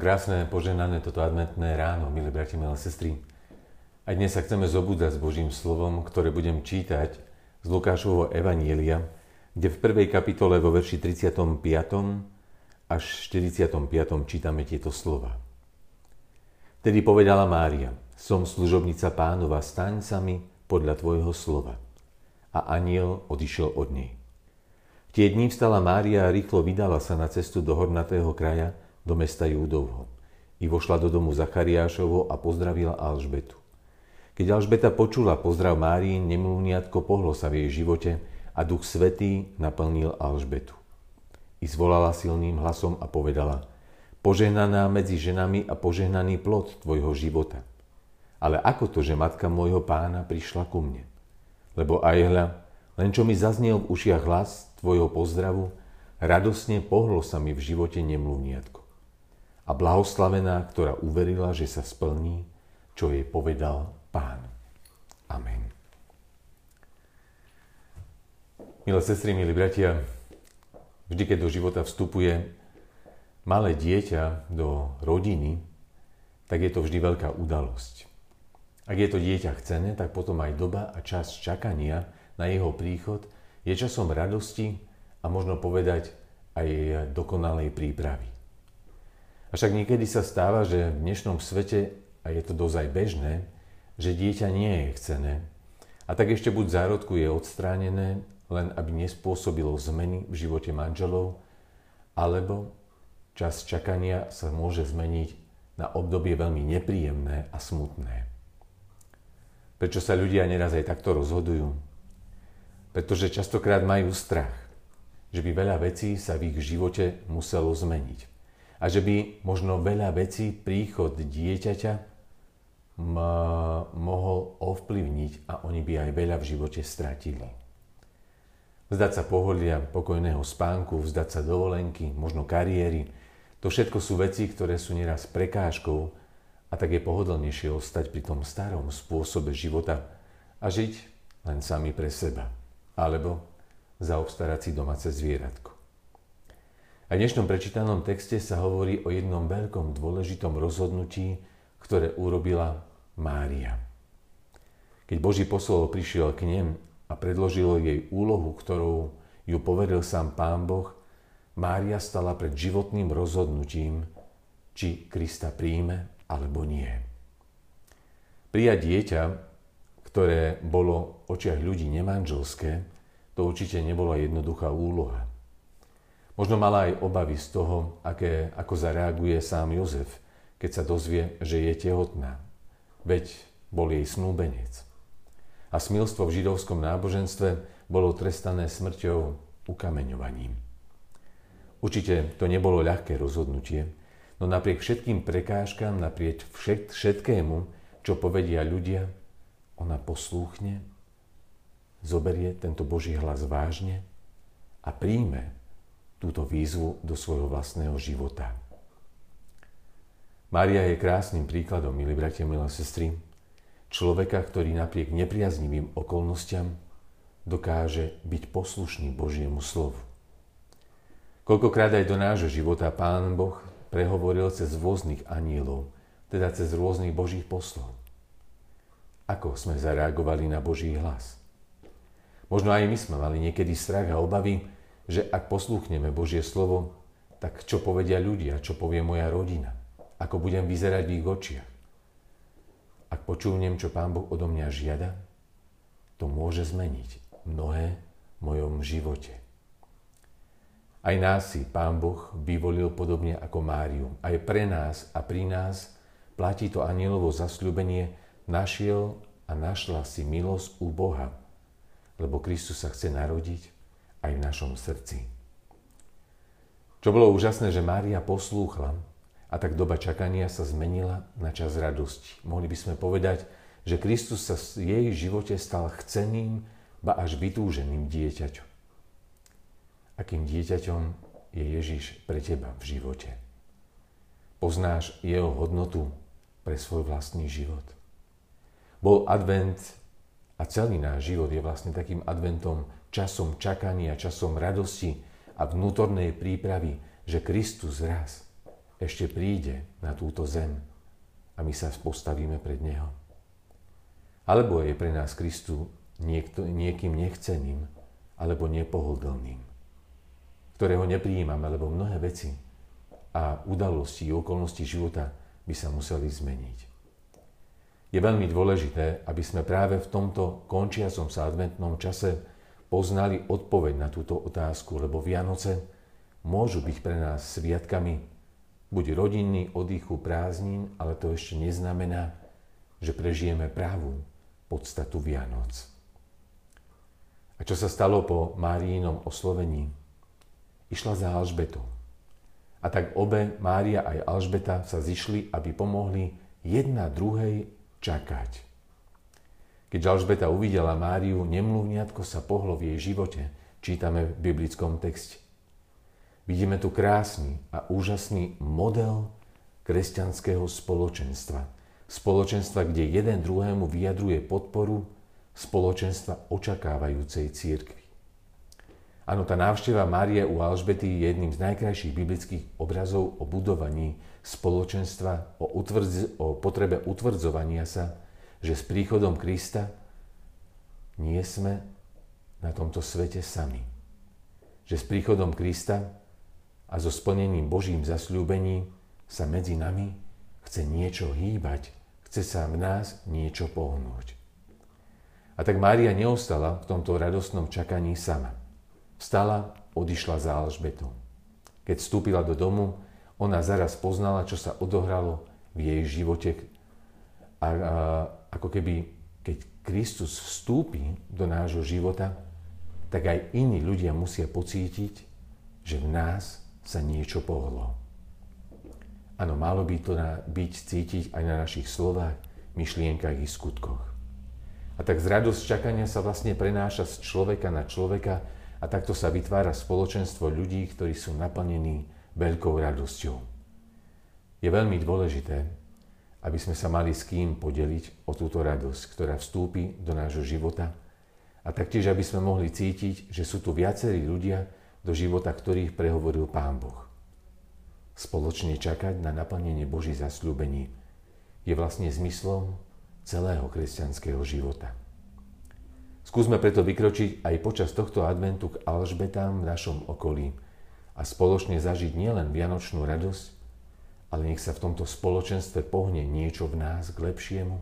Vám krásne, poženané toto adventné ráno, milí bratia, milé sestry. A dnes sa chceme zobúdať s Božím slovom, ktoré budem čítať z Lukášovho Evanielia, kde v prvej kapitole vo verši 35. až 45. čítame tieto slova. Tedy povedala Mária, som služobnica pánova, staň sa mi podľa tvojho slova. A aniel odišiel od nej. V tie dní vstala Mária a rýchlo vydala sa na cestu do hornatého kraja, do mesta Júdovho. I vošla do domu Zachariášovo a pozdravila Alžbetu. Keď Alžbeta počula pozdrav Márii, nemluvniatko pohlo sa v jej živote a Duch Svetý naplnil Alžbetu. I zvolala silným hlasom a povedala, požehnaná medzi ženami a požehnaný plod tvojho života. Ale ako to, že matka môjho pána prišla ku mne? Lebo aj hľa, len čo mi zaznel v ušiach hlas tvojho pozdravu, radosne pohlo sa mi v živote nemluvniatko a blahoslavená, ktorá uverila, že sa splní, čo jej povedal Pán. Amen. Milé sestry, milí bratia, vždy, keď do života vstupuje malé dieťa do rodiny, tak je to vždy veľká udalosť. Ak je to dieťa chcené, tak potom aj doba a čas čakania na jeho príchod je časom radosti a možno povedať aj dokonalej prípravy. Avšak niekedy sa stáva, že v dnešnom svete, a je to dosť aj bežné, že dieťa nie je chcené. A tak ešte buď zárodku je odstránené, len aby nespôsobilo zmeny v živote manželov, alebo čas čakania sa môže zmeniť na obdobie veľmi nepríjemné a smutné. Prečo sa ľudia neraz aj takto rozhodujú? Pretože častokrát majú strach, že by veľa vecí sa v ich živote muselo zmeniť a že by možno veľa vecí príchod dieťaťa mohol ovplyvniť a oni by aj veľa v živote stratili. Vzdať sa pohodlia, pokojného spánku, vzdať sa dovolenky, možno kariéry, to všetko sú veci, ktoré sú nieraz prekážkou a tak je pohodlnejšie ostať pri tom starom spôsobe života a žiť len sami pre seba. Alebo zaobstarať si domáce zvieratko. V dnešnom prečítanom texte sa hovorí o jednom veľkom dôležitom rozhodnutí, ktoré urobila Mária. Keď Boží poslov prišiel k nem a predložil jej úlohu, ktorou ju poveril sám Pán Boh, Mária stala pred životným rozhodnutím, či Krista príjme alebo nie. Prijať dieťa, ktoré bolo v očiach ľudí nemanželské, to určite nebola jednoduchá úloha. Možno mala aj obavy z toho, aké, ako zareaguje sám Jozef, keď sa dozvie, že je tehotná. Veď bol jej snúbenec. A smilstvo v židovskom náboženstve bolo trestané smrťou ukameňovaním. Určite to nebolo ľahké rozhodnutie, no napriek všetkým prekážkam, napriek všetkému, čo povedia ľudia, ona poslúchne, zoberie tento Boží hlas vážne a príjme túto výzvu do svojho vlastného života. Mária je krásnym príkladom, milí bratia, milé sestry, človeka, ktorý napriek nepriaznivým okolnostiam dokáže byť poslušný Božiemu slovu. Koľkokrát aj do nášho života Pán Boh prehovoril cez rôznych anielov, teda cez rôznych Božích poslov. Ako sme zareagovali na Boží hlas? Možno aj my sme mali niekedy strach a obavy, že ak poslúchneme Božie slovo, tak čo povedia ľudia, čo povie moja rodina, ako budem vyzerať v ich očiach. Ak počúvnem, čo Pán Boh odo mňa žiada, to môže zmeniť mnohé v mojom živote. Aj nás si Pán Boh vyvolil podobne ako Máriu. Aj pre nás a pri nás platí to anielovo zasľubenie, našiel a našla si milosť u Boha, lebo Kristus sa chce narodiť aj v našom srdci. Čo bolo úžasné, že Mária poslúchla a tak doba čakania sa zmenila na čas radosti. Mohli by sme povedať, že Kristus sa v jej živote stal chceným, ba až vytúženým dieťaťom. Akým dieťaťom je Ježiš pre teba v živote? Poznáš jeho hodnotu pre svoj vlastný život? Bol advent a celý náš život je vlastne takým adventom časom čakania, časom radosti a vnútornej prípravy, že Kristus raz ešte príde na túto zem a my sa postavíme pred Neho. Alebo je pre nás Kristu niekto, niekým nechceným alebo nepohodlným, ktorého nepríjmame, lebo mnohé veci a udalosti okolnosti života by sa museli zmeniť. Je veľmi dôležité, aby sme práve v tomto končiacom sa adventnom čase poznali odpoveď na túto otázku, lebo Vianoce môžu byť pre nás sviatkami buď rodinný oddychu prázdnin, ale to ešte neznamená, že prežijeme pravú podstatu Vianoc. A čo sa stalo po Máriinom oslovení? Išla za Alžbetou. A tak obe, Mária aj Alžbeta, sa zišli, aby pomohli jedna druhej čakať. Keď Alžbeta uvidela Máriu, nemluvniatko sa pohlo v jej živote, čítame v biblickom texte. Vidíme tu krásny a úžasný model kresťanského spoločenstva. Spoločenstva, kde jeden druhému vyjadruje podporu, spoločenstva očakávajúcej církvy. Áno, tá návšteva Márie u Alžbety je jedným z najkrajších biblických obrazov o budovaní spoločenstva, o, utvrdz- o potrebe utvrdzovania sa, že s príchodom Krista nie sme na tomto svete sami. Že s príchodom Krista a so splnením Božím zasľúbení sa medzi nami chce niečo hýbať, chce sa v nás niečo pohnúť. A tak Mária neostala v tomto radostnom čakaní sama. Vstala, odišla za Alžbetou. Keď vstúpila do domu, ona zaraz poznala, čo sa odohralo v jej živote. A, a ako keby, keď Kristus vstúpi do nášho života, tak aj iní ľudia musia pocítiť, že v nás sa niečo pohlo. Áno, malo by to na, byť cítiť aj na našich slovách, myšlienkach i skutkoch. A tak z radosť čakania sa vlastne prenáša z človeka na človeka a takto sa vytvára spoločenstvo ľudí, ktorí sú naplnení veľkou radosťou. Je veľmi dôležité, aby sme sa mali s kým podeliť o túto radosť, ktorá vstúpi do nášho života a taktiež, aby sme mohli cítiť, že sú tu viacerí ľudia, do života ktorých prehovoril Pán Boh. Spoločne čakať na naplnenie Boží zasľúbení je vlastne zmyslom celého kresťanského života. Skúsme preto vykročiť aj počas tohto adventu k Alžbetám v našom okolí a spoločne zažiť nielen vianočnú radosť, ale nech sa v tomto spoločenstve pohne niečo v nás k lepšiemu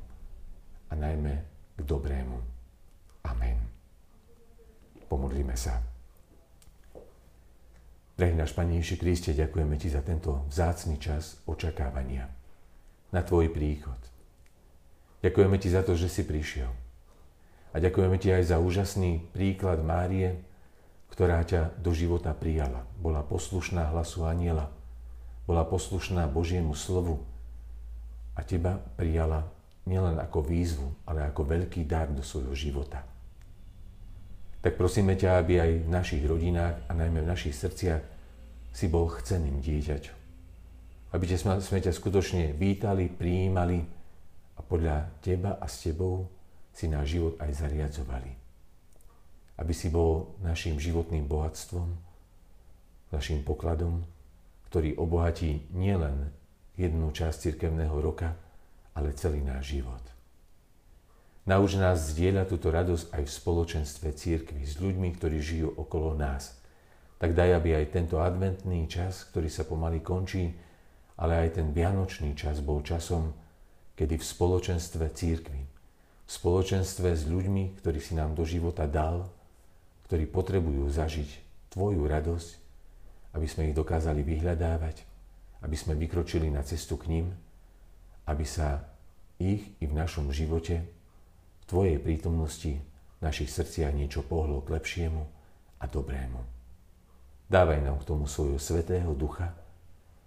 a najmä k dobrému. Amen. Pomodlíme sa. Drahý náš Pane Ježiši Kriste, ďakujeme Ti za tento vzácný čas očakávania na Tvoj príchod. Ďakujeme Ti za to, že si prišiel. A ďakujeme Ti aj za úžasný príklad Márie, ktorá ťa do života prijala. Bola poslušná hlasu aniela, bola poslušná Božiemu slovu a Teba prijala nielen ako výzvu, ale ako veľký dar do svojho života tak prosíme ťa, aby aj v našich rodinách a najmä v našich srdciach si bol chceným dieťaťom. Aby sme, sme ťa skutočne vítali, prijímali a podľa teba a s tebou si náš život aj zariadzovali. Aby si bol našim životným bohatstvom, našim pokladom, ktorý obohatí nielen jednu časť cirkevného roka, ale celý náš život. Nauč nás zdieľať túto radosť aj v spoločenstve církvy s ľuďmi, ktorí žijú okolo nás. Tak daj, aby aj tento adventný čas, ktorý sa pomaly končí, ale aj ten vianočný čas bol časom, kedy v spoločenstve církvy, v spoločenstve s ľuďmi, ktorí si nám do života dal, ktorí potrebujú zažiť Tvoju radosť, aby sme ich dokázali vyhľadávať, aby sme vykročili na cestu k ním, aby sa ich i v našom živote Tvojej prítomnosti v našich srdciach niečo pohlo k lepšiemu a dobrému. Dávaj nám k tomu svojho svetého ducha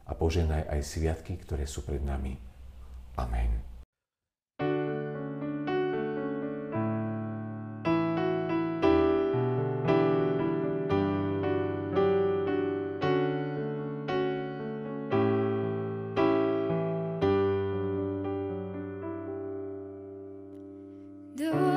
a poženaj aj sviatky, ktoré sú pred nami. Amen. door.